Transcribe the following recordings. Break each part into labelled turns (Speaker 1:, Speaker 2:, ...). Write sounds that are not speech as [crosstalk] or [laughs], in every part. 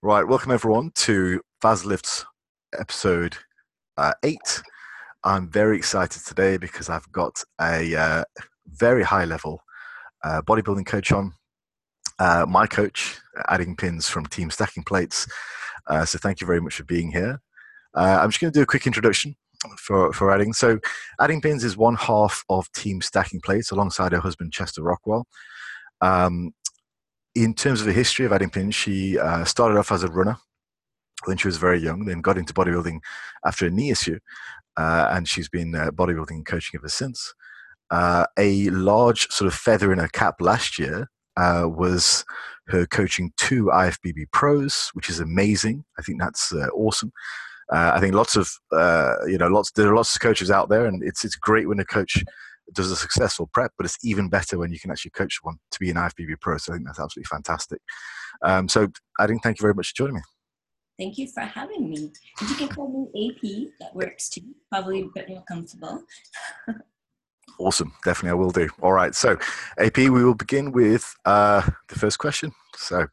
Speaker 1: Right, welcome everyone to Fazlift's episode uh, eight. I'm very excited today because I've got a uh, very high level uh, bodybuilding coach on, uh, my coach, adding pins from Team Stacking Plates. Uh, so thank you very much for being here. Uh, I'm just going to do a quick introduction for, for Adding. So, Adding Pins is one half of Team Stacking Plates alongside her husband, Chester Rockwell. Um, in terms of the history of Adding Pins, she uh, started off as a runner when she was very young, then got into bodybuilding after a knee issue, uh, and she's been uh, bodybuilding and coaching ever since. Uh, a large sort of feather in her cap last year uh, was her coaching two IFBB pros, which is amazing. I think that's uh, awesome. I think lots of you know lots there are lots of coaches out there, and it's it's great when a coach does a successful prep, but it's even better when you can actually coach one to be an IFBB pro. So I think that's absolutely fantastic. Um, so Ading, thank you very much for joining me.
Speaker 2: Thank you for having me. If you can call me AP. That works too. Probably a bit more comfortable. [laughs]
Speaker 1: awesome. Definitely, I will do. All right. So, AP, we will begin with uh, the first question. So,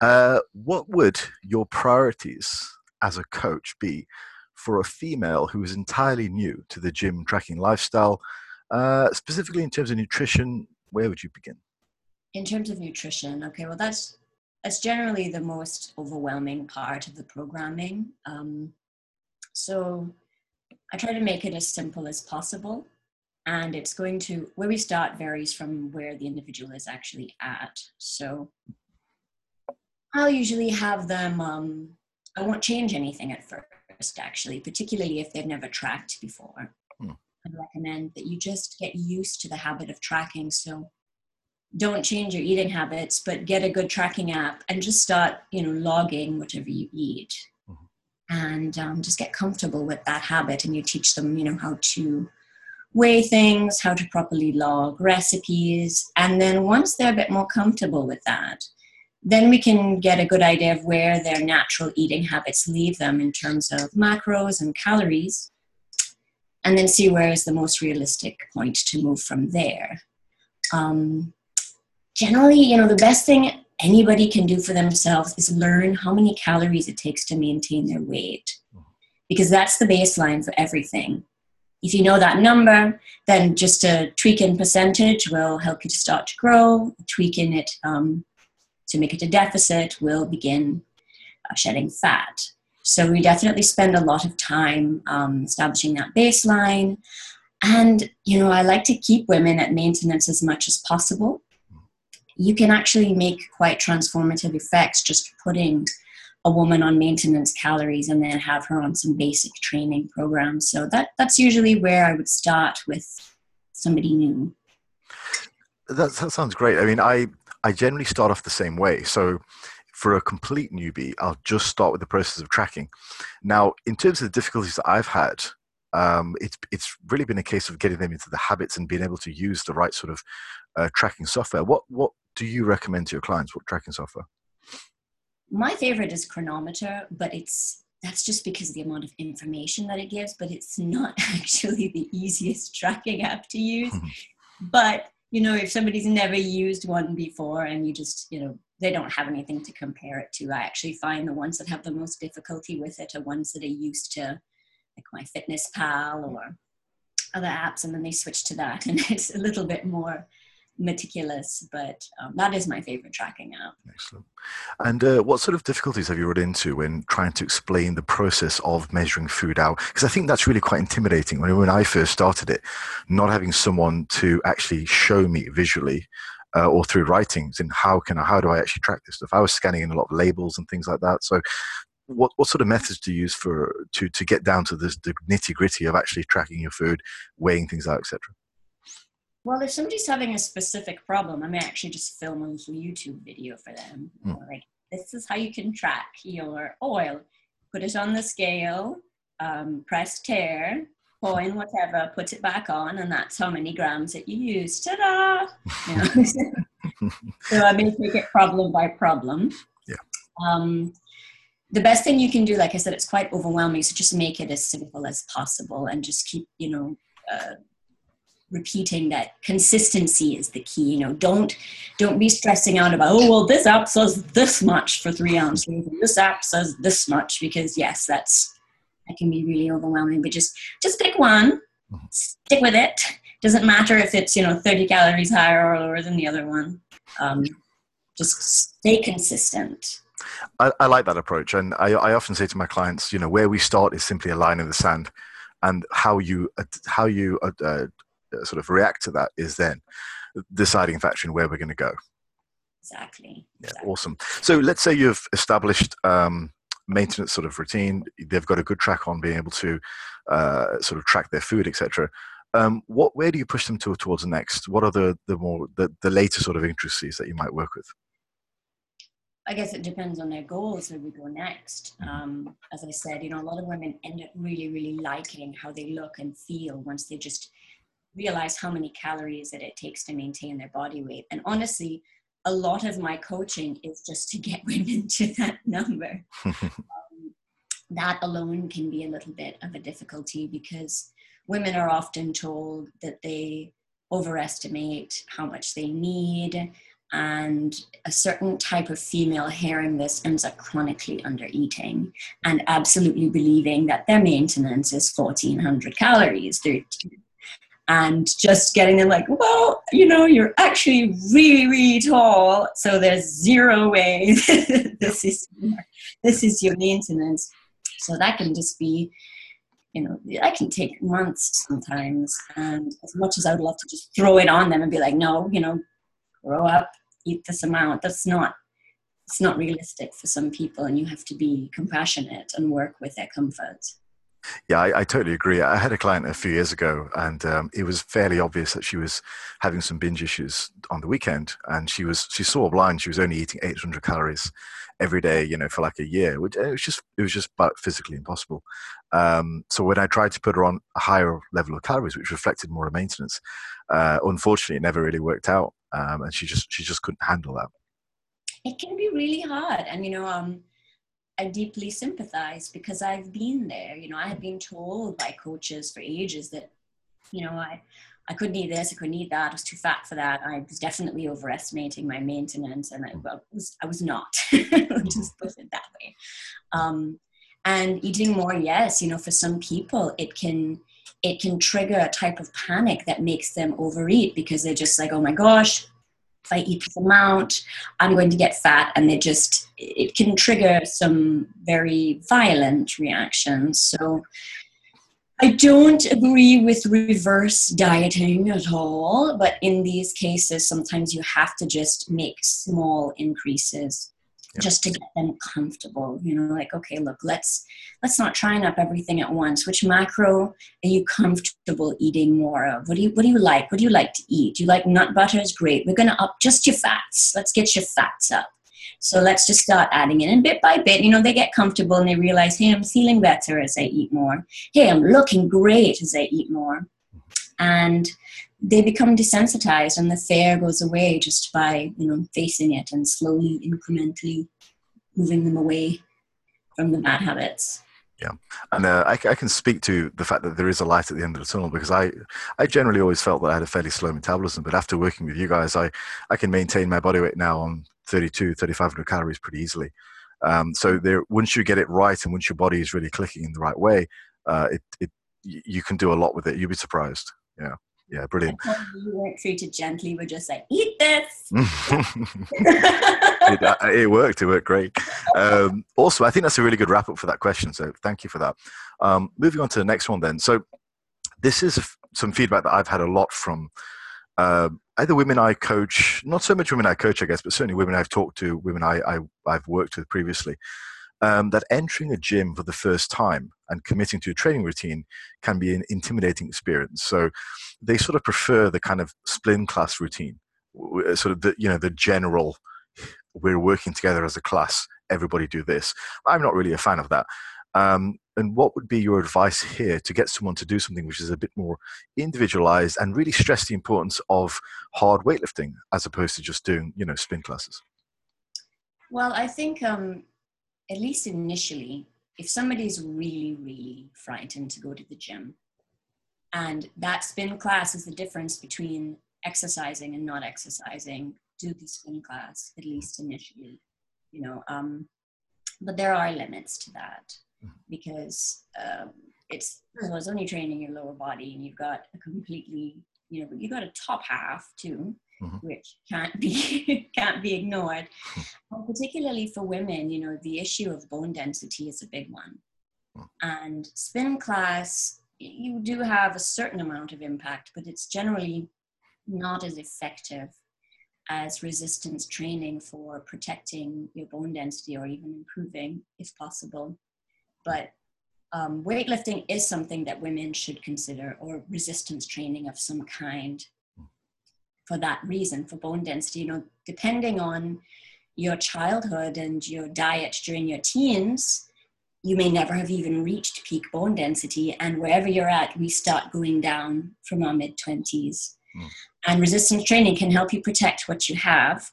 Speaker 1: uh, what would your priorities as a coach be for a female who is entirely new to the gym tracking lifestyle? Uh, specifically in terms of nutrition, where would you begin?
Speaker 2: In terms of nutrition, okay, well, that's that's generally the most overwhelming part of the programming. Um, so I try to make it as simple as possible. And it's going to, where we start varies from where the individual is actually at. So I'll usually have them, um, I won't change anything at first, actually, particularly if they've never tracked before. Hmm. I recommend that you just get used to the habit of tracking. So don't change your eating habits, but get a good tracking app and just start, you know, logging whatever you eat. Mm-hmm. And um, just get comfortable with that habit, and you teach them, you know, how to weigh things, how to properly log recipes, and then once they're a bit more comfortable with that, then we can get a good idea of where their natural eating habits leave them in terms of macros and calories, and then see where is the most realistic point to move from there. Um, generally, you know, the best thing anybody can do for themselves is learn how many calories it takes to maintain their weight because that's the baseline for everything. If you know that number, then just a tweak in percentage will help you to start to grow. Tweak in it um, to make it a deficit will begin uh, shedding fat. So we definitely spend a lot of time um, establishing that baseline. And, you know, I like to keep women at maintenance as much as possible you can actually make quite transformative effects just putting a woman on maintenance calories and then have her on some basic training programs. So that that's usually where I would start with somebody new.
Speaker 1: That, that sounds great. I mean, I I generally start off the same way. So for a complete newbie, I'll just start with the process of tracking. Now, in terms of the difficulties that I've had, um, it's it's really been a case of getting them into the habits and being able to use the right sort of uh, tracking software. What what do you recommend to your clients? What tracking software?
Speaker 2: My favorite is Cronometer, but it's that's just because of the amount of information that it gives, but it's not [laughs] actually the easiest tracking app to use. [laughs] but you know, if somebody's never used one before and you just, you know, they don't have anything to compare it to, I actually find the ones that have the most difficulty with it are ones that are used to like MyFitnessPal or other apps and then they switch to that [laughs] and it's a little bit more meticulous, but um, that is my favorite tracking app.
Speaker 1: Excellent. And uh, what sort of difficulties have you run into when trying to explain the process of measuring food out? Because I think that's really quite intimidating. When, when I first started it, not having someone to actually show me visually uh, or through writings and how can I, how do I actually track this stuff? I was scanning in a lot of labels and things like that. So what, what sort of methods do you use for to, to get down to this, the nitty gritty of actually tracking your food, weighing things out, etc.?
Speaker 2: Well, if somebody's having a specific problem, I may actually just film a little YouTube video for them. Mm. Like, this is how you can track your oil. Put it on the scale, um, press tare, coin, whatever, put it back on, and that's how many grams that you use. Ta-da! [laughs] You know? [laughs] so I may take it problem by problem.
Speaker 1: Yeah.
Speaker 2: Um, the best thing you can do, like I said, it's quite overwhelming. So just make it as simple as possible and just keep, you know, uh, repeating that consistency is the key you know don't don't be stressing out about oh well this app says this much for three ounces this app says this much because yes that's that can be really overwhelming but just just pick one. Mm-hmm. stick with it. Doesn't matter if it's you know 30 calories higher or lower than the other one. Um, just stay consistent.
Speaker 1: I, I, like that approach and I, I often say to my clients you know where we start is simply a line in the sand and how you how you uh, uh, sort of react to that is then deciding factor in where we're going to go.
Speaker 2: Exactly.
Speaker 1: yeah awesome. So let's say you've established um, maintenance sort of routine they've got a good track on being able to uh, sort of track their food etc um, what where do you push them to, towards next what are the the more the, the later sort of intricacies that you might work with
Speaker 2: I guess it depends on their goals where we go next. Um, as I said, you know, a lot of women end up really, really liking how they look and feel once they just realize how many calories that it takes to maintain their body weight. And honestly, a lot of my coaching is just to get [laughs] women to that number. [laughs] um, that alone can be a little bit of a difficulty because women are often told that they overestimate how much they need and a certain type of female hearing this ends up chronically under eating and absolutely believing that their maintenance is 1400 calories and just getting them like well you know you're actually really really tall so there's zero way [laughs] this is this is your maintenance so that can just be you know that can take months sometimes and as much as i would love to just throw it on them and be like no you know grow up, eat this amount. That's not it's not realistic for some people, and you have to be compassionate and work with their comfort.
Speaker 1: Yeah, I, I, totally agree. I had a client a few years ago, and um, it was fairly obvious that she was having some binge issues on the weekend, and she was she saw blind. She was only eating 800 calories every day, you know, for like a year. Which it was just it was just about physically impossible. Um, so when I tried to put her on a higher level of calories, which reflected more of maintenance, uh, unfortunately, it never really worked out um, and she just she just couldn't handle that.
Speaker 2: It can be really hard, and you know, um, I deeply sympathize because I've been there. You know, I have been told by coaches for ages that, you know, I I couldn't eat this, I couldn't eat that, I was too fat for that. I was definitely overestimating my maintenance, and I, well, was, I was not. [laughs] just put it that way. Um, and eating more, yes, you know, for some people, it can it can trigger a type of panic that makes them overeat because they're just like, oh my gosh, if I eat this amount, I'm going to get fat. And they just, it can trigger some very violent reactions. So I don't agree with reverse dieting at all. But in these cases, sometimes you have to just make small increases just to get them comfortable you know like okay look let's let's not try and up everything at once. Which macro are you comfortable eating more of? What do you what do you like? What do you like to eat? Do you like nut butter? Is great. We're going to up just your fats. Let's get your fats up so let's just start adding in and bit by bit. You know they get comfortable and they realize hey i'm feeling better as i eat more. Hey i'm looking great as i eat more. And they become desensitized and the fear goes away just by you know facing it and slowly incrementally moving them away from the bad habits.
Speaker 1: Yeah. And uh, I, I, can speak to the fact that there is a light at the end of the tunnel because i i generally always felt that i had a fairly slow metabolism but after working with you guys i i can maintain my body weight now on 32 3500 calories pretty easily um, so there once you get it right and once your body is really clicking in the right way uh, it, it you can do a lot with it you'll be surprised yeah yeah, brilliant.
Speaker 2: You weren't treated gently. We're just like, eat this. [laughs] [laughs]
Speaker 1: it, uh, it, worked. It worked great. Um, also, I think that's a really good wrap up for that question. So thank you for that. Um, moving on to the next one then. So this is some feedback that I've had a lot from uh, either women I coach, not so much women I coach, I guess, but certainly women I've talked to, women I, I, I've worked with previously um, that entering a gym for the first time and committing to a training routine can be an intimidating experience. So they sort of prefer the kind of spin class routine, sort of the you know the general. We're working together as a class. Everybody do this. I'm not really a fan of that. Um, and what would be your advice here to get someone to do something which is a bit more individualized and really stress the importance of hard weightlifting as opposed to just doing you know spin classes?
Speaker 2: Well, I think um, at least initially, if somebody's really, really frightened to go to the gym, And that spin class is the difference between exercising and not exercising. Do the spin class, at least initially, you know. Um, but there are limits to that. Because um, it's well, it's only training your lower body, and you've got a completely, you know, but you've got a top half too, mm-hmm. which can't be [laughs] can't be ignored. and particularly for women, you know, the issue of bone density is a big one. Mm. And spin class, you do have a certain amount of impact, but it's generally not as effective as resistance training for protecting your bone density or even improving if possible. But um, weightlifting is something that women should consider, or resistance training of some kind for that reason, for bone density. You know, depending on your childhood and your diet during your teens, you may never have even reached peak bone density. And wherever you're at, we start going down from our mid 20s. Mm. And resistance training can help you protect what you have,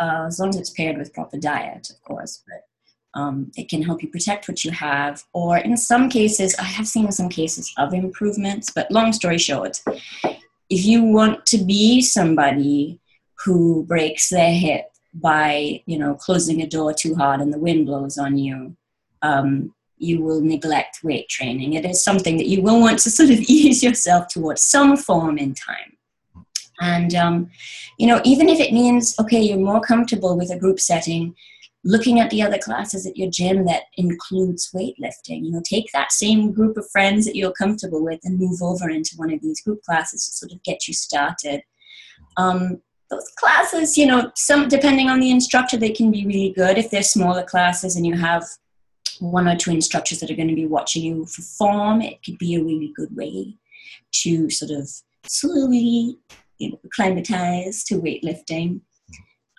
Speaker 2: uh, as long as it's paired with proper diet, of course. But um, it can help you protect what you have, or in some cases, I have seen some cases of improvements. But long story short, if you want to be somebody who breaks their hip by you know closing a door too hard and the wind blows on you um, you will neglect weight training it is something that you will want to [laughs] sort of ease yourself towards some form in time and um, you know even if it means okay you're more comfortable with a group setting looking at the other classes at your gym that includes weightlifting. You know, take that same group of friends that you're comfortable with and move over into one of these group classes to sort of get you started. Um, those classes, you know, some depending on the instructor, they can be really good. If they're smaller classes and you have one or two instructors that are going to be watching you for form, it could be a really good way to sort of slowly you know, acclimatize to weightlifting.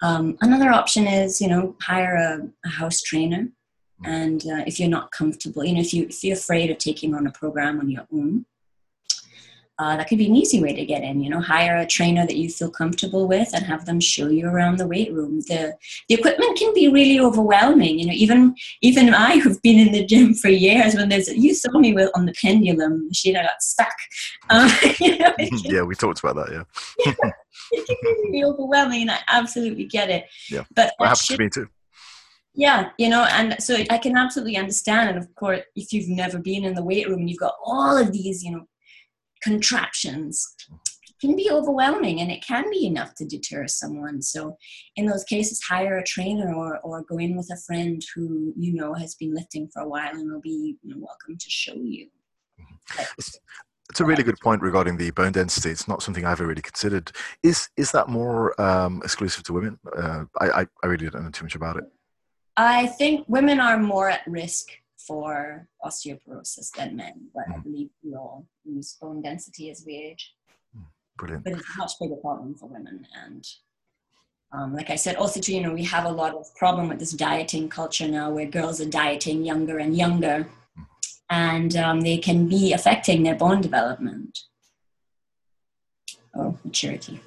Speaker 2: Um, another option is, you know, hire a, a house trainer. And uh, if you're not comfortable, you know, if, you, if you're afraid of taking on a program on your own, uh, that could be an easy way to get in. You know, hire a trainer that you feel comfortable with and have them show you around the weight room. The the equipment can be really overwhelming. You know, even even I who've been in the gym for years, when there's you saw me with on the pendulum machine, I got stuck. Um, [laughs]
Speaker 1: you know, [laughs] yeah, we talked about that.
Speaker 2: Yeah, it can be overwhelming, I absolutely get it.
Speaker 1: Yeah, but that happens should, to me too.
Speaker 2: Yeah, you know, and so I can absolutely understand. And of course, if you've never been in the weight room, and you've got all of these, you know, contraptions It can be overwhelming and it can be enough to deter someone. So, in those cases, hire a trainer or, or go in with a friend who you know has been lifting for a while and will be you know, welcome to show you. Mm-hmm.
Speaker 1: But, it's, a really good point regarding the bone density. It's not something I've ever really considered. Is is that more um, exclusive to women? Uh, I, I really don't know too much about it.
Speaker 2: I think women are more at risk for osteoporosis than men, but mm. I believe we all lose bone density as we age.
Speaker 1: Mm, brilliant.
Speaker 2: But it's a much bigger problem for women. And um, like I said, also too, you know, we have a lot of problem with this dieting culture now where girls are dieting younger and younger. And um, they can be affecting their bone development or maturity.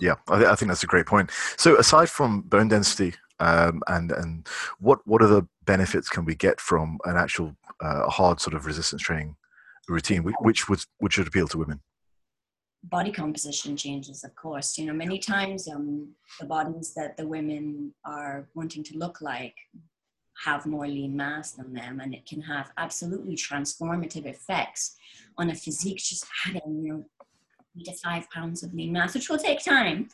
Speaker 1: Yeah, I, th- I think that's a great point. So aside from bone density, um, and and what what are the benefits can we get from an actual uh, hard sort of resistance training routine, which would which would appeal to women?
Speaker 2: Body composition changes, of course. You know, many times um, the bodies that the women are wanting to look like have more lean mass than them, and it can have absolutely transformative effects on a physique. Just adding, you know, three to five pounds of lean mass, which will take time,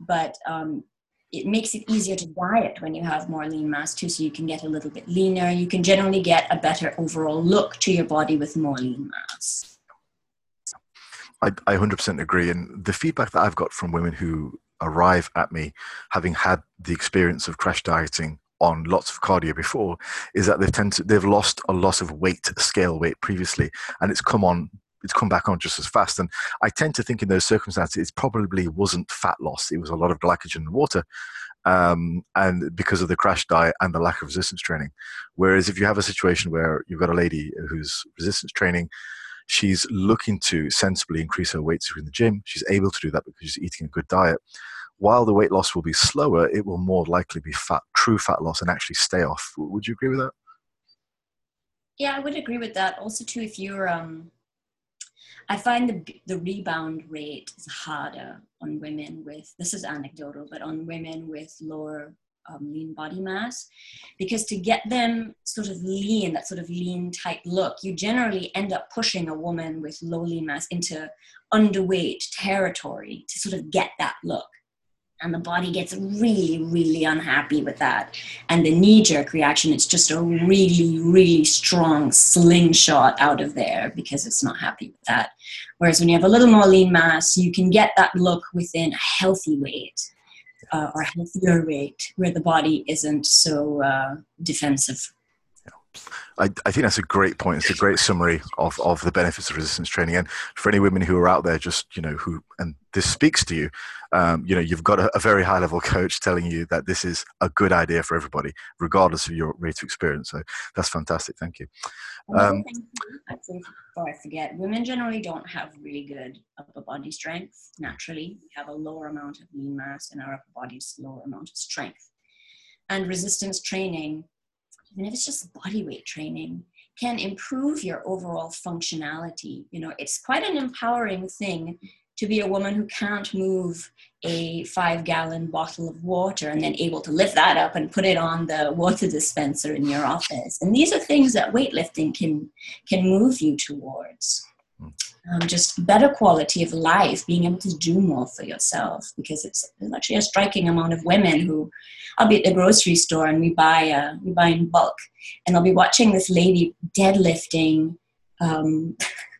Speaker 2: but um, it makes it easier to diet when you have more lean mass too so you can get a little bit leaner you can generally get a better overall look to your body with more lean mass
Speaker 1: I, I 100% agree and the feedback that i've got from women who arrive at me having had the experience of crash dieting on lots of cardio before is that they've tend to, they've lost a lot of weight scale weight previously and it's come on it's come back on just as fast. And I tend to think in those circumstances, it probably wasn't fat loss. It was a lot of glycogen and water. Um, and because of the crash diet and the lack of resistance training. Whereas if you have a situation where you've got a lady who's resistance training, she's looking to sensibly increase her weight in the gym. She's able to do that because she's eating a good diet. While the weight loss will be slower, it will more likely be fat, true fat loss, and actually stay off. Would you agree with that?
Speaker 2: Yeah, I would agree with that. Also, too, if you're um, I find the, the rebound rate is harder on women with, this is anecdotal, but on women with lower um, lean body mass because to get them sort of lean that sort of lean tight look you generally end up pushing a woman with low lean mass into underweight territory to sort of get that look and the body gets really really unhappy with that and the knee jerk reaction it's just a really really strong slingshot out of there because it's not happy with that whereas when you have a little more lean mass you can get that look within a healthy weight uh, or a healthier weight where the body isn't so uh, defensive
Speaker 1: I, I, think that's a great point. It's a great summary of, of the benefits of resistance training. And for any women who are out there, just you know, who and this speaks to you, um, you know, you've got a, a, very high level [laughs] coach telling you that this is a good idea for everybody, regardless of your rate of experience. So that's fantastic. Thank you.
Speaker 2: Um, before I forget, women generally don't have really good upper body strength naturally. We have a lower amount of lean mass in our upper body's lower amount of strength. And resistance training even if it's just body weight training, can improve your overall functionality. You know, it's quite an empowering thing to be a woman who can't move a five gallon bottle of water and then able to lift that up and put it on the water dispenser in your office. And these are things that weightlifting can can move you towards um, just better quality of life, being able to do more for yourself. Because it's, it's actually a striking amount of women who, I'll be at the grocery store and we buy uh, we buy in bulk, and I'll be watching this lady deadlifting um, [laughs]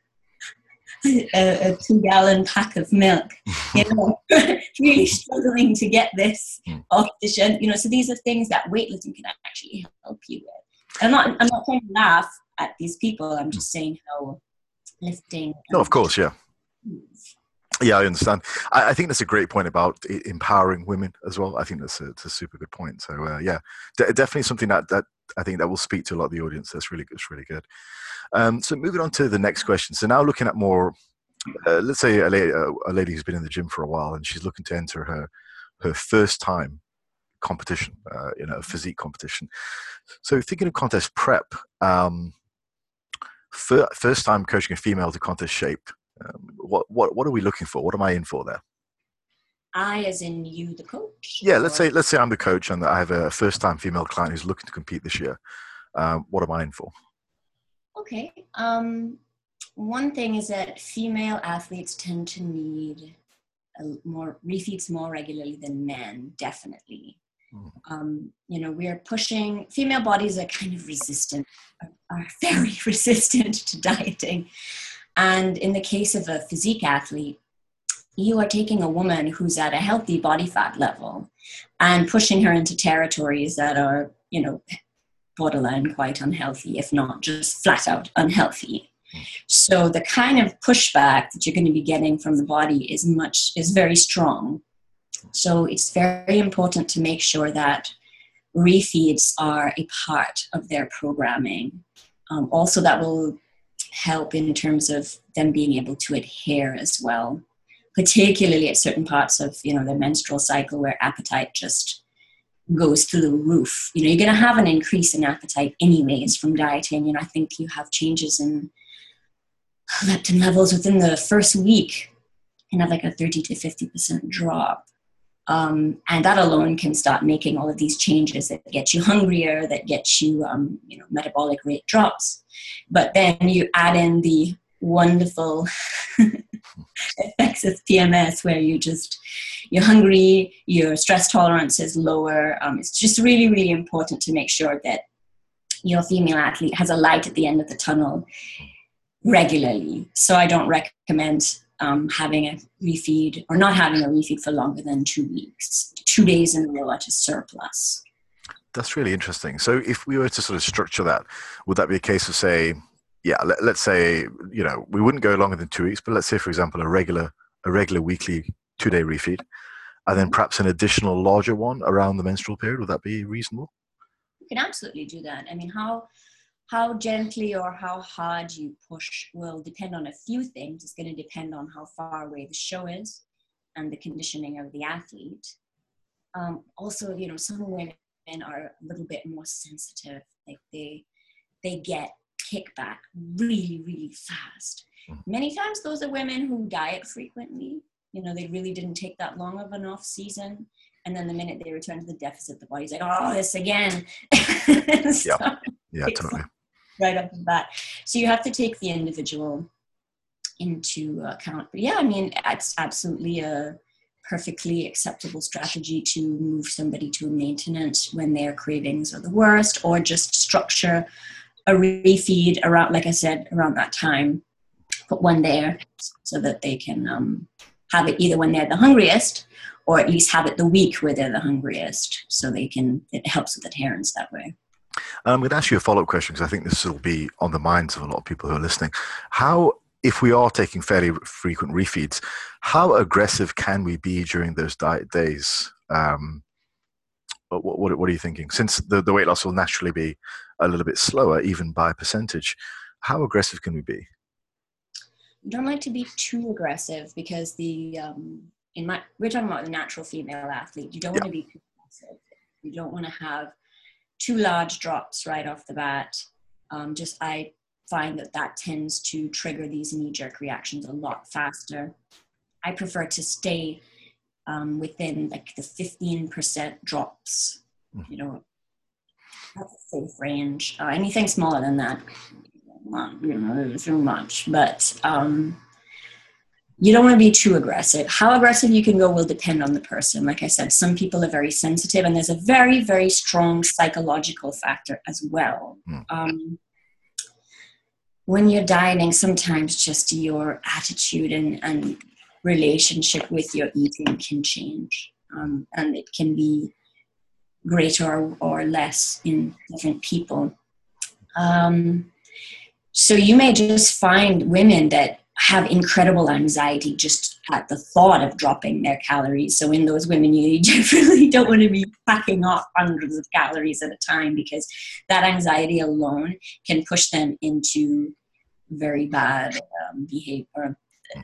Speaker 2: a, a, two gallon pack of milk. You [laughs] know, [laughs] really struggling to get this off the shelf. You know, so these are things that weightlifting can actually help you with. I'm not I'm not trying to laugh at these people. I'm just saying how lifting.
Speaker 1: No, of course, yeah. Yeah, I understand. I, I, think that's a great point about empowering women as well. I think that's a, a super good point. So uh, yeah, D- definitely something that, that I think that will speak to a lot of the audience. That's really that's really good. Um, so moving on to the next question. So now looking at more, uh, let's say a lady, a lady who's been in the gym for a while and she's looking to enter her her first time competition, uh, you know, a physique competition. So thinking of contest prep, um, first time coaching a female to contest shape. Um, what what what are we looking for? What am I in for there?
Speaker 2: I, as in you, the coach.
Speaker 1: Yeah, let's say let's say I'm the coach and I have a first time female client who's looking to compete this year. Um, what am I in for?
Speaker 2: Okay. Um, one thing is that female athletes tend to need more refeeds more regularly than men, definitely. Mm. Um, you know, we're pushing, female bodies are kind of resistant, are very [laughs] resistant to dieting. And in the case of a physique athlete, you are taking a woman who's at a healthy body fat level and pushing her into territories that are, you know, borderline quite unhealthy, if not just flat out unhealthy. So the kind of pushback that you're going to be getting from the body is much is very strong so it's very important to make sure that refeeds are a part of their programming. Um, also, that will help in terms of them being able to adhere as well, particularly at certain parts of you know the menstrual cycle where appetite just goes through the roof. You know, you're going to have an increase in appetite anyways from dieting. You know, I think you have changes in leptin levels within the first week and have like a 30 to 50% drop. Um, and that alone can start making all of these changes that get you hungrier, that get you, um, you know, metabolic rate drops. But then you add in the wonderful [laughs] effects of PMS, where you just you're hungry, your stress tolerance is lower. Um, it's just really, really important to make sure that your female athlete has a light at the end of the tunnel regularly. So I don't recommend um, having a refeed or not having a refeed for longer than two weeks, two days in a row at a surplus.
Speaker 1: That's really interesting. So, if we were to sort of structure that, would that be a case of say, yeah, let, us say you know we wouldn't go longer than two weeks, but let's say for example a regular a regular weekly two day refeed, and then perhaps an additional larger one around the menstrual period. Would that be reasonable?
Speaker 2: You can absolutely do that. I mean, how how gently or how hard you push will depend on a few things. It's going to depend on how far away the show is and the conditioning of the athlete. Um, also, you know, some women are a little bit more sensitive. Like they, they get kick back really, really fast. Mm. Many times, those are women who diet frequently. You know, they really didn't take that long of an off season. And then the minute they return to the deficit, the body's like, oh, this again. [laughs]
Speaker 1: so yeah, yeah totally.
Speaker 2: Right off the bat. So you have to take the individual into account. But yeah, I mean, it's absolutely a perfectly acceptable strategy to move somebody to a maintenance when their cravings are the worst, or just structure a refeed around, like I said, around that time. Put one there so that they can um, have it either when they're the hungriest, or at least have it the week where they're the hungriest, so they can. It helps with adherence that way.
Speaker 1: I'm going to ask you a follow up question because I think this will be on the minds of a lot of people who are listening. How if we are taking fairly frequent refeeds, how aggressive can we be during those diet days? Um, what, what, what, are you thinking? Since the, the weight loss will naturally be a little bit slower, even by percentage, how aggressive can we be?
Speaker 2: You don't like to be too aggressive because the um, in my we're talking about the natural female athlete. You don't yeah. want to be too aggressive. You don't want to have too large drops right off the bat. Um, just I find that that tends to trigger these knee jerk reactions a lot faster. I prefer to stay um, within like the 15% drops, you know, that's a safe range. Uh, anything smaller than that, you know, too much. But um, you don't want to be too aggressive. How aggressive you can go will depend on the person. Like I said, some people are very sensitive, and there's a very, very strong psychological factor as well. Mm. Um, when you're dieting, sometimes just your attitude and, and relationship with your eating can change. Um, and it can be greater or, less in different people. Um, so you may just find women that have incredible anxiety just at the thought of dropping their calories. So in those women, you [laughs] definitely don't want to be packing off hundreds of calories at a time because that anxiety alone can push them into very bad um, behavior.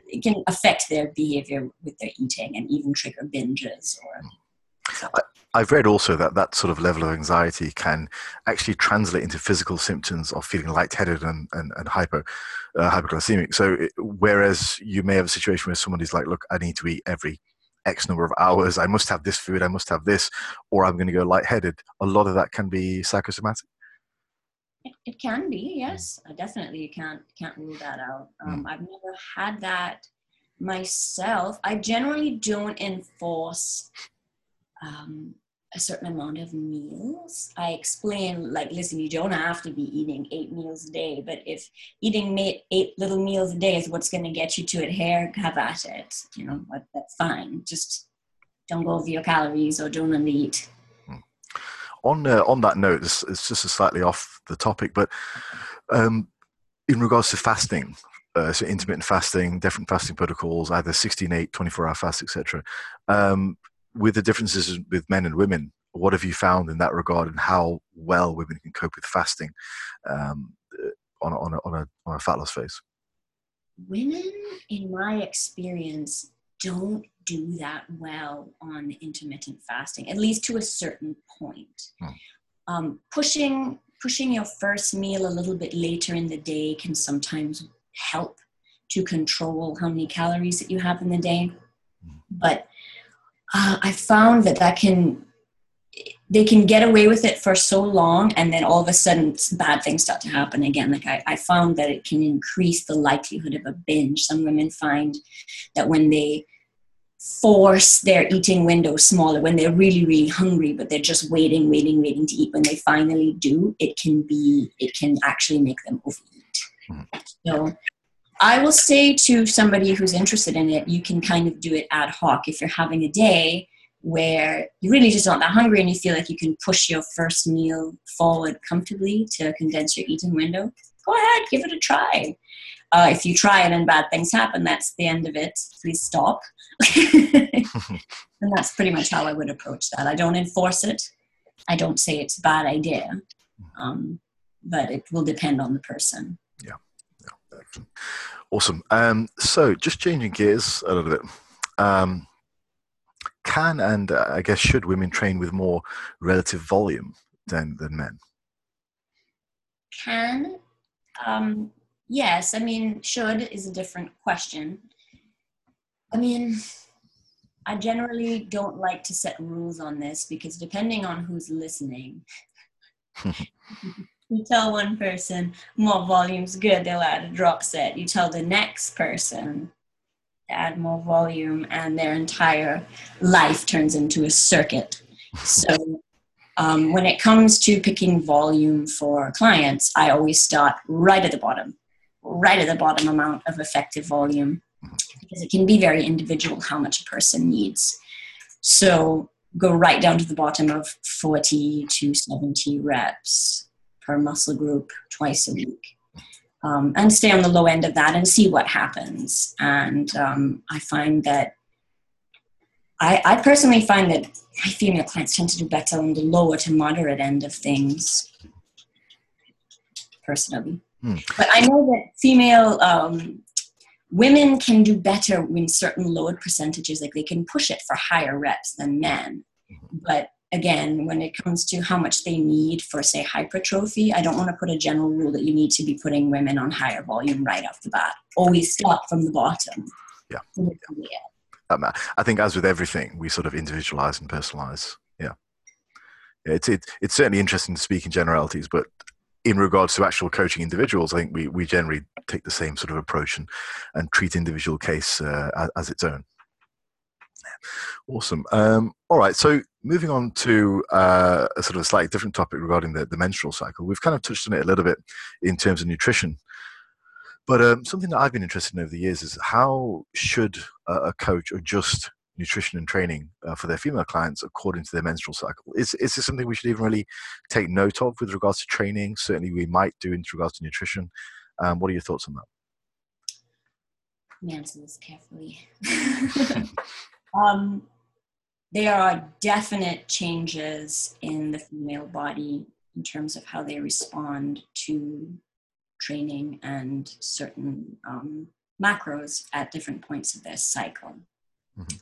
Speaker 2: It can affect their behavior with their eating and even trigger binges or.
Speaker 1: I've read also that that sort of level of anxiety can actually translate into physical symptoms of feeling lightheaded and, and, and hypo, uh, hypoglycemic. So, it, whereas you may have a situation where somebody's like, look, I need to eat every X number of hours, I must have this food, I must have this, or I'm going to go lightheaded, a lot of that can be psychosomatic.
Speaker 2: It, it can be, yes, uh, definitely. You can't can't rule that out. Um, mm. I've never had that myself. I generally don't enforce um, a certain amount of meals. I explain, like, listen, you don't have to be eating eight meals a day, but if eating eight little meals a day is what's going to get you to adhere, have at it. You know, that's fine. Just don't go over your calories or don't undereat.
Speaker 1: On uh, on that note, it's, it's, just a slightly off the topic, but um, in regards to fasting, uh, so intermittent fasting, different fasting protocols, either 16, 8, 24 hour fast, etc. Um, with the differences with men and women, what have you found in that regard, and how well women can cope with fasting um, on, on, a, on, a, on a fat loss phase?
Speaker 2: Women, in my experience, don't do that well on intermittent fasting, at least to a certain point. Hmm. Um, pushing pushing your first meal a little bit later in the day can sometimes help to control how many calories that you have in the day. Hmm. But uh, I found that that can they can get away with it for so long and then all of a sudden bad things start to happen again like I, I found that it can increase the likelihood of a binge some women find that when they force their eating window smaller when they're really really hungry but they're just waiting waiting waiting to eat when they finally do it can be it can actually make them overeat hmm. so I will say to somebody who's interested in it, you can kind of do it ad hoc. If you're having a day where you really just aren't that hungry and you feel like you can push your first meal forward comfortably to condense your eating window, go ahead, give it a try. Uh, if you try it and bad things happen, that's the end of it. Please stop. [laughs] [laughs] and that's pretty much how I would approach that. I don't enforce it. I don't say it's a bad idea, um, but it will depend on the person.
Speaker 1: Yeah. yeah. Awesome. Um, so, just changing gears a little bit. Um, can and uh, I guess should women train with more relative volume than than men?
Speaker 2: Can Um, yes, I mean, should is a different question. I mean, I generally don't like to set rules on this because depending on who's listening, [laughs] you tell one person more volume's good, they'll add a drop set. You tell the next person to add more volume, and their entire life turns into a circuit. So, um, when it comes to picking volume for clients, I always start right at the bottom, right at the bottom amount of effective volume because it can be very individual how much a person needs. So go right down to the bottom of 40 to 70 reps per muscle group twice a week. Um, and stay on the low end of that and see what happens. And um, I find that I, I, personally find that my female clients tend to do better on the lower to moderate end of things, personally. Hmm. But I know that female um, women can do better in certain load percentages like they can push it for higher reps than men. Mm-hmm. but again when it comes to how much they need for say hypertrophy i don't want to put a general rule that you need to be putting women on higher volume right off the bat. Always start from the bottom.
Speaker 1: Yeah, yeah. Um, i think as with everything we sort of individualize and personalize. Yeah. It's it, it's certainly interesting to speak in generalities but in regards to actual coaching individuals, I think we, we generally take the same sort of approach and, and treat individual case uh, as, as, its own. Awesome. Um, all right. So moving on to uh, a sort of a slightly different topic regarding the, the menstrual cycle. We've kind of touched on it a little bit in terms of nutrition. But um, something that I've been interested in over the years is how should a, a coach adjust nutrition and training uh, for their female clients according to their menstrual cycle. Is, is this something we should even really take note of with regards to training? Certainly, we might do in regards to nutrition. Um, what are your thoughts on that?
Speaker 2: answer this carefully. [laughs] um, there are definite changes in the female body in terms of how they respond to training and certain um, macros at different points of their cycle. Mm-hmm.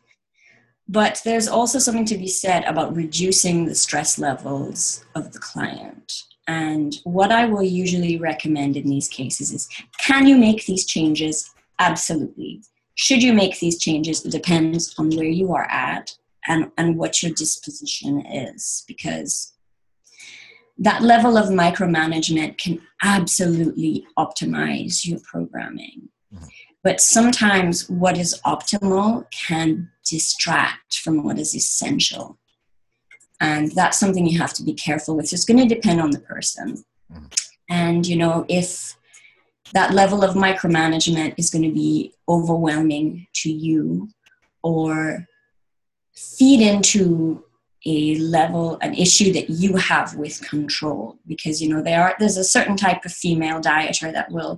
Speaker 2: But there's also something to be said about reducing the stress levels of the client. And what I will usually recommend in these cases is can you make these changes? Absolutely. Should you make these changes? It depends on where you are at and, and what your disposition is. Because that level of micromanagement can absolutely optimize your programming. Mm-hmm. But sometimes what is optimal can distract from what is essential. And that's something you have to be careful with. It's going to depend on the person. Mm-hmm. And, you know, if that level of micromanagement is going to be overwhelming to you or feed into a level an issue that you have with control because you know there are there's a certain type of female dieter that will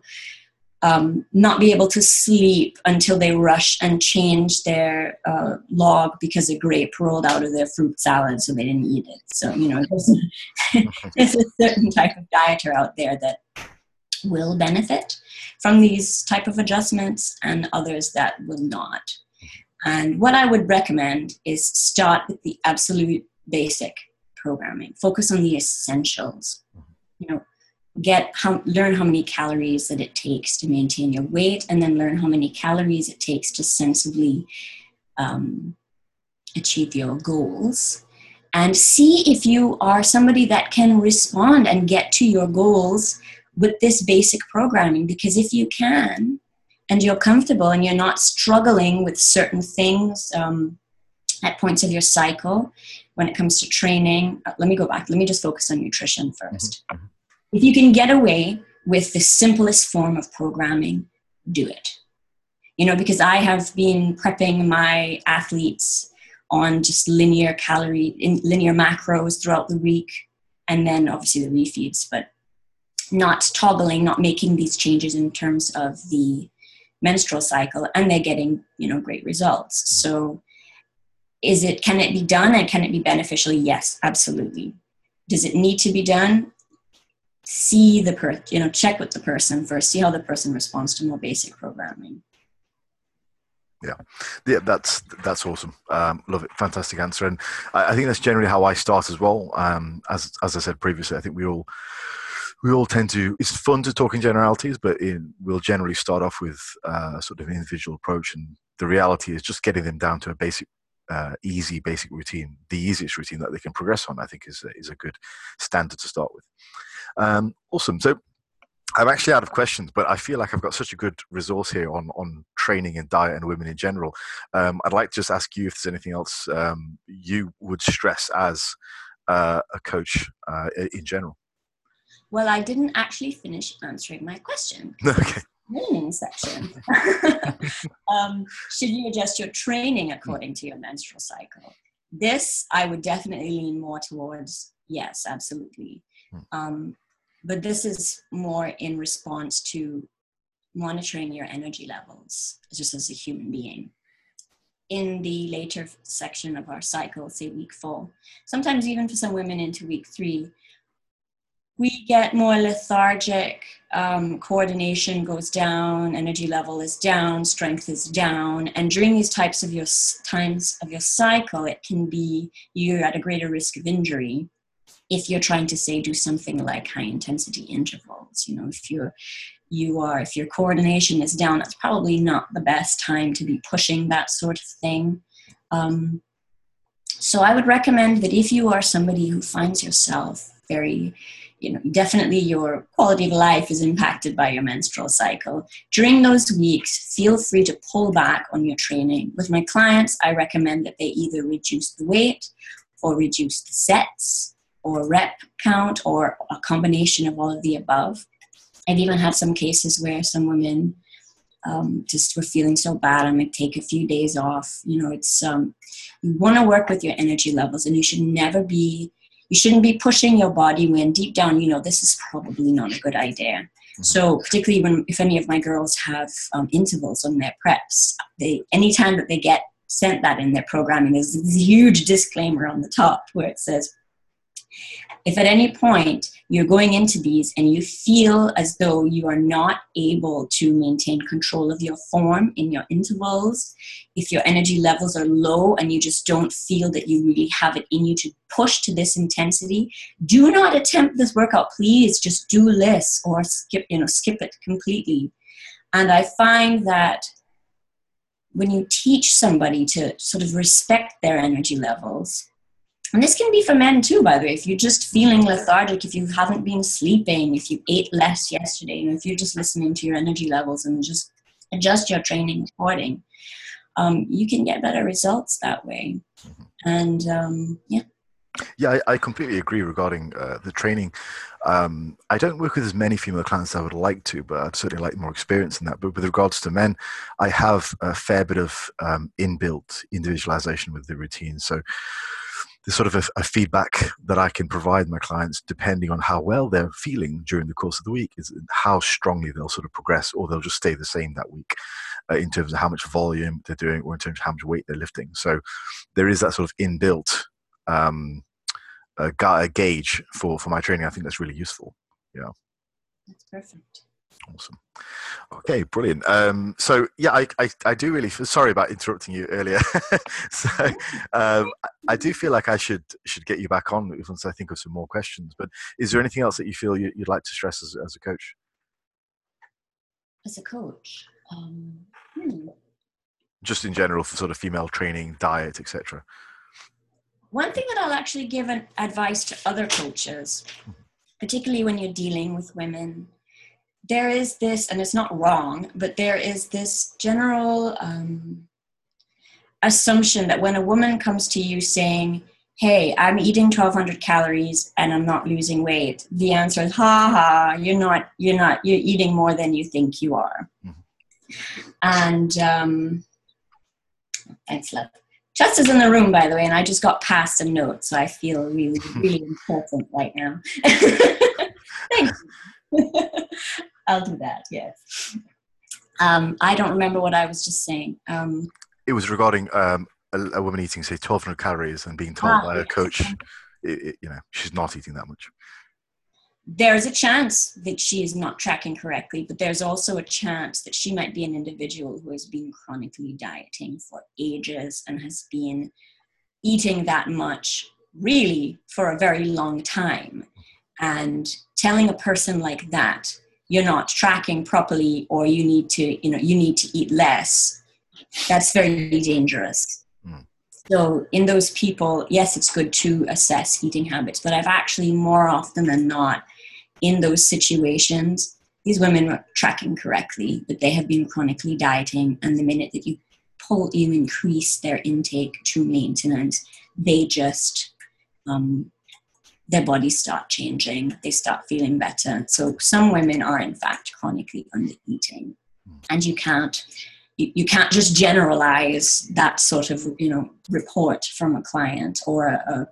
Speaker 2: um, not be able to sleep until they rush and change their uh, log because a grape rolled out of their fruit salad, so they didn't eat it. So you know, [laughs] there's, there's a certain type of dieter out there that will benefit from these type of adjustments, and others that will not. And what I would recommend is start with the absolute basic programming. Focus on the essentials. You know, get how, learn how many calories that it takes to maintain your weight and then learn how many calories it takes to sensibly um, achieve your goals. And see if you are somebody that can respond and get to your goals with this basic programming because if you can and you're comfortable and you're not struggling with certain things um, at points of your cycle when it comes to training uh, let me go back. Let me just focus on nutrition 1st mm-hmm if you can get away with the simplest form of programming, do it. You know, because I have been prepping my athletes on just linear calorie, linear macros throughout the week, and then obviously the refeeds, but not toggling, not making these changes in terms of the menstrual cycle, and they're getting, you know, great results. So, is it, can it be done and can it be beneficial? Yes, absolutely. Does it need to be done? See the per you know check with the person first see how the person responds to more basic programming.
Speaker 1: Yeah. Yeah that's that's awesome. Um, love it. Fantastic answer. And I, I, think that's generally how i start as well. Um, as as i said previously i think we all we all tend to it's fun to talk in generalities but in, we'll generally start off with uh, sort of an individual approach. And the reality is just getting them down to a basic uh, easy basic routine the easiest routine that they can progress on i think is, is a good standard to start with um, awesome so I'm actually out of questions, but I feel like I've got such a good resource here on on training and diet and women in general. Um, I'd like to just ask you if there's anything else um, you would stress as uh, a coach uh, in general.
Speaker 2: Well, I didn't actually finish answering my question. [laughs]
Speaker 1: Okay.
Speaker 2: Training section. [laughs] um, should you adjust your training according to your menstrual cycle? This I would definitely lean more towards yes, absolutely. Hmm. Um, but this is more in response to monitoring your energy levels just as a human being. In the later section of our cycle, say week four, sometimes even for some women into week three, we get more lethargic, um, coordination goes down, energy level is down, strength is down, and during these types of your times of your cycle, it can be you're at a greater risk of injury if you're trying to say do something like high intensity intervals you know if you're you are if your coordination is down that's probably not the best time to be pushing that sort of thing. Um, so i would recommend that if you are somebody who finds yourself very you know definitely your quality of life is impacted by your menstrual cycle during those weeks feel free to pull back on your training. With my clients i recommend that they either reduce the weight or reduce the sets or rep count or a combination of all of the above. I've even had some cases where some women um, just were feeling so bad and might take a few days off. You know, it's um, you want to work with your energy levels, and you should never be you shouldn't be pushing your body when deep down you know this is probably not a good idea. Mm-hmm. So particularly when if any of my girls have um, intervals on their preps, they anytime that they get sent that in their programming, there's this huge disclaimer on the top where it says if at any point you're going into these and you feel as though you are not able to maintain control of your form in your intervals, if your energy levels are low and you just don't feel that you really have it in you to push to this intensity, do not attempt this workout. Please just do less or skip, you know, skip it completely. And I find that when you teach somebody to sort of respect their energy levels, and this can be for men too, by the way. If you're just feeling lethargic, if you haven't been sleeping, if you ate less yesterday, and if you're just listening to your energy levels and just adjust your training according, um, you can get better results that way. Mm-hmm. And um, yeah.
Speaker 1: Yeah, I, I, completely agree regarding uh, the training. Um, I don't work with as many female clients as I would like to, but I'd certainly like more experience in that. But with regards to men, I have a fair bit of um, inbuilt individualization with the routine. So there's sort of a, a, feedback that I can provide my clients depending on how well they're feeling during the course of the week is how strongly they'll sort of progress or they'll just stay the same that week uh, in terms of how much volume they're doing or in terms of how much weight they're lifting. So there is that sort of inbuilt um, uh, gauge for, for my training. I think that's really useful. Yeah.
Speaker 2: That's perfect.
Speaker 1: Awesome. Okay, brilliant. Um, so yeah, I, I, I, do really feel, sorry about interrupting you earlier. [laughs] so um, I do feel like I should should get you back on once I think of some more questions. But is there anything else that you feel you, would like to stress as, as a coach?
Speaker 2: As a coach, um, hmm.
Speaker 1: just in general for sort of female training, diet, etc.
Speaker 2: One thing that I'll actually give an advice to other coaches, mm-hmm. particularly when you're dealing with women there is this, and it's not wrong, but there is this general um, assumption that when a woman comes to you saying, Hey, I'm eating 1200 calories and I'm not losing weight, the answer is, Ha ha, you're not, you're not, you're eating more than you think you are. Mm-hmm. And um, thanks, love. Just is in the room, by the way, and I just got passed a note, so I feel really, [laughs] really important right now. [laughs] Thanks. [laughs] I'll do that. Yes. Um, I don't remember what I was just saying. Um,
Speaker 1: it was regarding um, a, a, woman eating, say, 1,200 calories and being told ah, by a coach, it, it, you know, she's not eating that much.
Speaker 2: There's a chance that she is not tracking correctly, but there's also a chance that she might be an individual who has been chronically dieting for ages and has been eating that much really for a very long time and telling a person like that you're not tracking properly or you need to you know you need to eat less that's very dangerous mm. so in those people yes it's good to assess eating habits but i've actually more often than not in those situations these women are tracking correctly but they have been chronically dieting and the minute that you pull you increase their intake to maintenance they just um, their bodies start changing, they start feeling better. So some women are in fact chronically under eating. Hmm. And you can't you, you can't just generalize that sort of you know report from a client or a, a,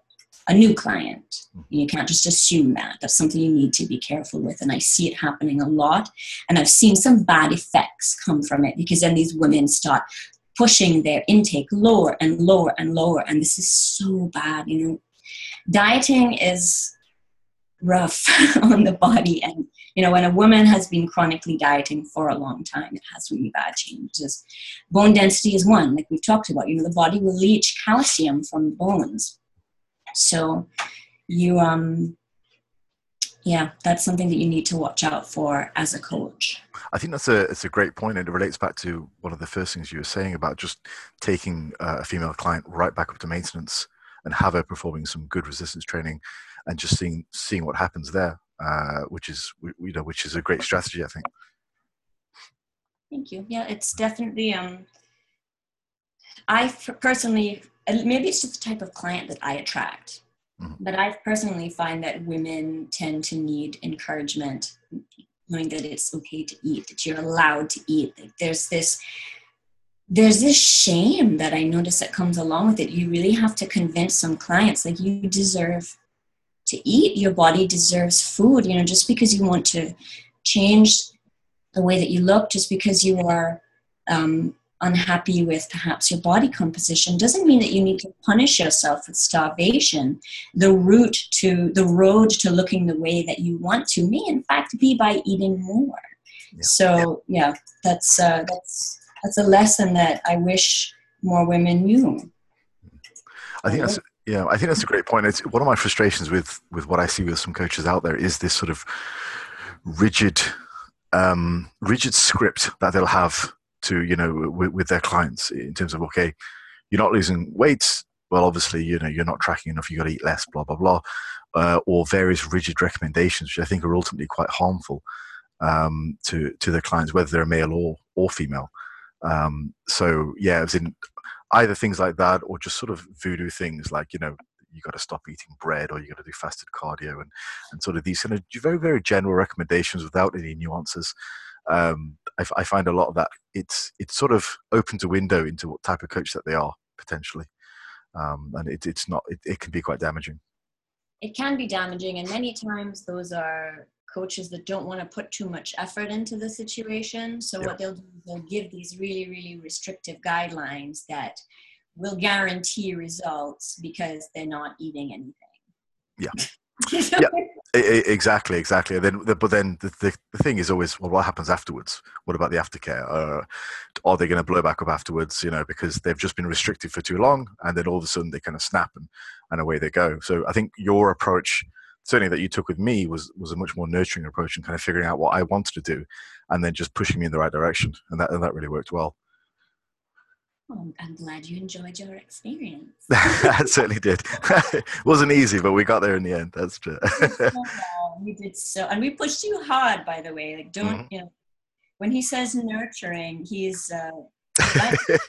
Speaker 2: a new client. Hmm. You can't just assume that. That's something you need to be careful with. And I see it happening a lot. And I've seen some bad effects come from it because then these women start pushing their intake lower and lower and lower. And this is so bad. You know, dieting is rough [laughs] on the body. And you know when a woman has been chronically dieting for a long time it has really bad changes. Bone density is one like we've talked about. You know the body will leach calcium from bones. So you um yeah that's something that you need to watch out for as a coach.
Speaker 1: I think that's a it's a great point and it relates back to one of the first things you were saying about just taking uh, a female client right back up to maintenance and have her performing some good resistance training and just seeing seeing what happens there, uh, which is you know which is a great strategy, I think.
Speaker 2: Thank you. Yeah, it's definitely. Um, I personally, maybe it's just the type of client that I attract, mm-hmm. but I personally find that women tend to need encouragement, knowing that it's okay to eat, that you're allowed to eat. That there's this there's this shame that I notice that comes along with it. You really have to convince some clients like you deserve to eat, your body deserves food. You know, just because you want to change the way that you look, just because you are um, unhappy with perhaps your body composition, doesn't mean that you need to punish yourself with starvation. The route to the road to looking the way that you want to may, in fact, be by eating more. Yeah. So, yeah, that's uh, that's that's a lesson that I wish more women knew.
Speaker 1: I think that's yeah, I think that's a great point. It's one of my frustrations with with what I see with some coaches out there is this sort of rigid um, rigid script that they'll have to you know with, with their clients in terms of okay, you're not losing weight. Well, obviously, you know you're not tracking enough. You got to eat less. Blah blah blah, uh, or various rigid recommendations, which I think are ultimately quite harmful um, to to their clients, whether they're male or or female. Um, so yeah, it was in either things like that or just sort of voodoo things like you know you got to stop eating bread or you got to do fasted cardio and and sort of these kind of very very general recommendations without any nuances. Um, I, I find a lot of that it's it's sort of opens a window into what type of coach that they are potentially, um, and it, it's not it, it can be quite damaging.
Speaker 2: It can be damaging, and many times those are coaches that don't want to put too much effort into the situation. So yeah. what they'll do is they'll give these really, really restrictive guidelines that will guarantee results because they're not eating anything.
Speaker 1: Yeah. [laughs] yeah, exactly, exactly. And then, but then the, the, the, thing is always, well, what happens afterwards? What about the aftercare? Uh, are they going to blow back up afterwards? You know, because they've just been restricted for too long, and then all of a sudden they kind of snap and and away they go. So I think your approach certainly that you took with me was was a much more nurturing approach and kind of figuring out what I wanted to do, and then just pushing me in the right direction, and that and that really worked well.
Speaker 2: Well, I'm glad you enjoyed your experience. [laughs]
Speaker 1: I certainly did. it [laughs] wasn't easy, but we got there in the end. That's true. [laughs]
Speaker 2: we did so, and we pushed you hard, by the way. Like, don't mm-hmm. you know? When he says nurturing, he's uh, [laughs]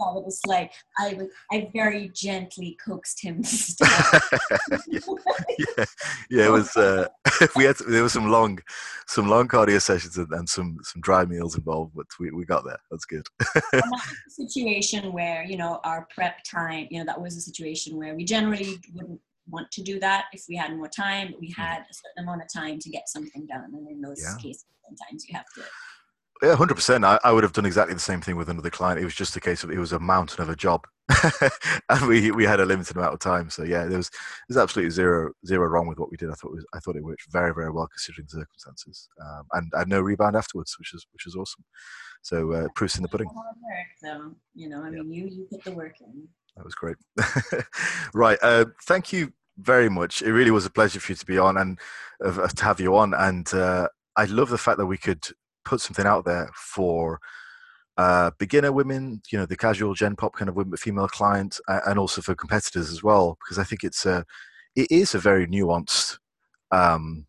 Speaker 2: it was like I I very gently coaxed him to stop. [laughs]
Speaker 1: yeah. yeah. yeah, it was. Uh, [laughs] we had to, there was some long, some long cardio sessions and, and, some some dry meals involved, but we, we got there. That's good.
Speaker 2: that was a situation where you know our prep time. You know that was a situation where we generally wouldn't want to do that if we had more time. But we hmm. had a certain amount of time to get something done, and in those yeah. cases, sometimes you have to
Speaker 1: yeah, hundred percent. I, I would have done exactly the same thing with another client. It was just a case of it was a mountain of a job, [laughs] and we we had a limited amount of time. So yeah, there was there's absolutely zero zero wrong with what we did. I thought it was, I thought it worked very very well considering the circumstances, um, and I had no rebound afterwards, which is which is awesome. So uh, proofs in the pudding.
Speaker 2: So you know, I mean, you you put the work in.
Speaker 1: That was great. [laughs] right. Uh, thank you very much. It really was a pleasure for you to be on and uh, to have you on. And uh, I love the fact that we could put something out there for uh, beginner women, you know, the casual gen pop kind of women, female client, and also for competitors as well, because I think it's a, it is a very nuanced um,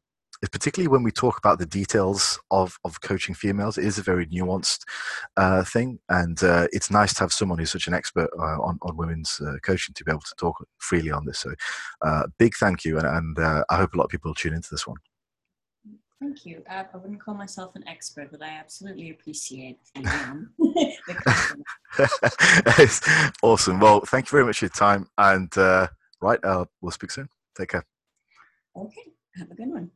Speaker 1: particularly when we talk about the details of, of coaching females, it is a very nuanced uh, thing. And uh, it's nice to have someone who's such an expert uh, on, on women's uh, coaching to be able to talk freely on this. So, big thank you. And, and I hope a lot of people tune into this one.
Speaker 2: Thank you. I wouldn't call myself an expert, but I absolutely appreciate [laughs] [laughs] the, um, [laughs]
Speaker 1: awesome. Well, thank you very much for your time. And right, we'll speak soon. Take care.
Speaker 2: Okay. Have a good one.